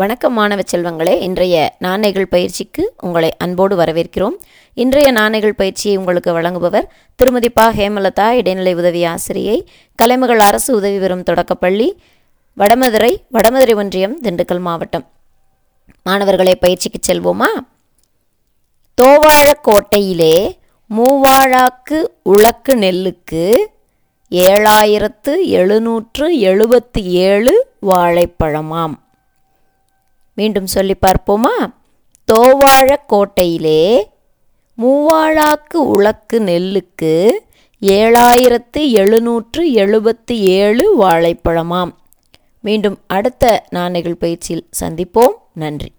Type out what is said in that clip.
வணக்கம் மாணவ செல்வங்களே இன்றைய நாணயங்கள் பயிற்சிக்கு உங்களை அன்போடு வரவேற்கிறோம். இன்றைய நாணயங்கள் பயிற்சியை உங்களுக்கு வழங்குபவர் திருமதி பா. ஹேமலதா இடைநிலை உதவி ஆசிரியை கலைமகள் அரசு உதவி பெறும் தொடக்கப்பள்ளி வடமதுரை வடமதுரை ஒன்றியம் திண்டுக்கல் மாவட்டம். மாணவர்களை பயிற்சிக்கு செல்வோமா? தோவாழக்கோட்டையிலே மூவாழாக்கு உழக்கு நெல்லுக்கு ஏழாயிரத்து எழுநூற்று எழுபத்தி ஏழு வாழைப்பழமாம். மீண்டும் சொல்லி பார்ப்போமா? தோவாழக்கோட்டையிலே மூவாழாக்கு உழக்கு நெல்லுக்கு ஏழாயிரத்து எழுநூற்று எழுபத்தி ஏழு வாழைப்பழமாம். மீண்டும் அடுத்த நாணயங்கள் பயிற்சியில் சந்திப்போம். நன்றி.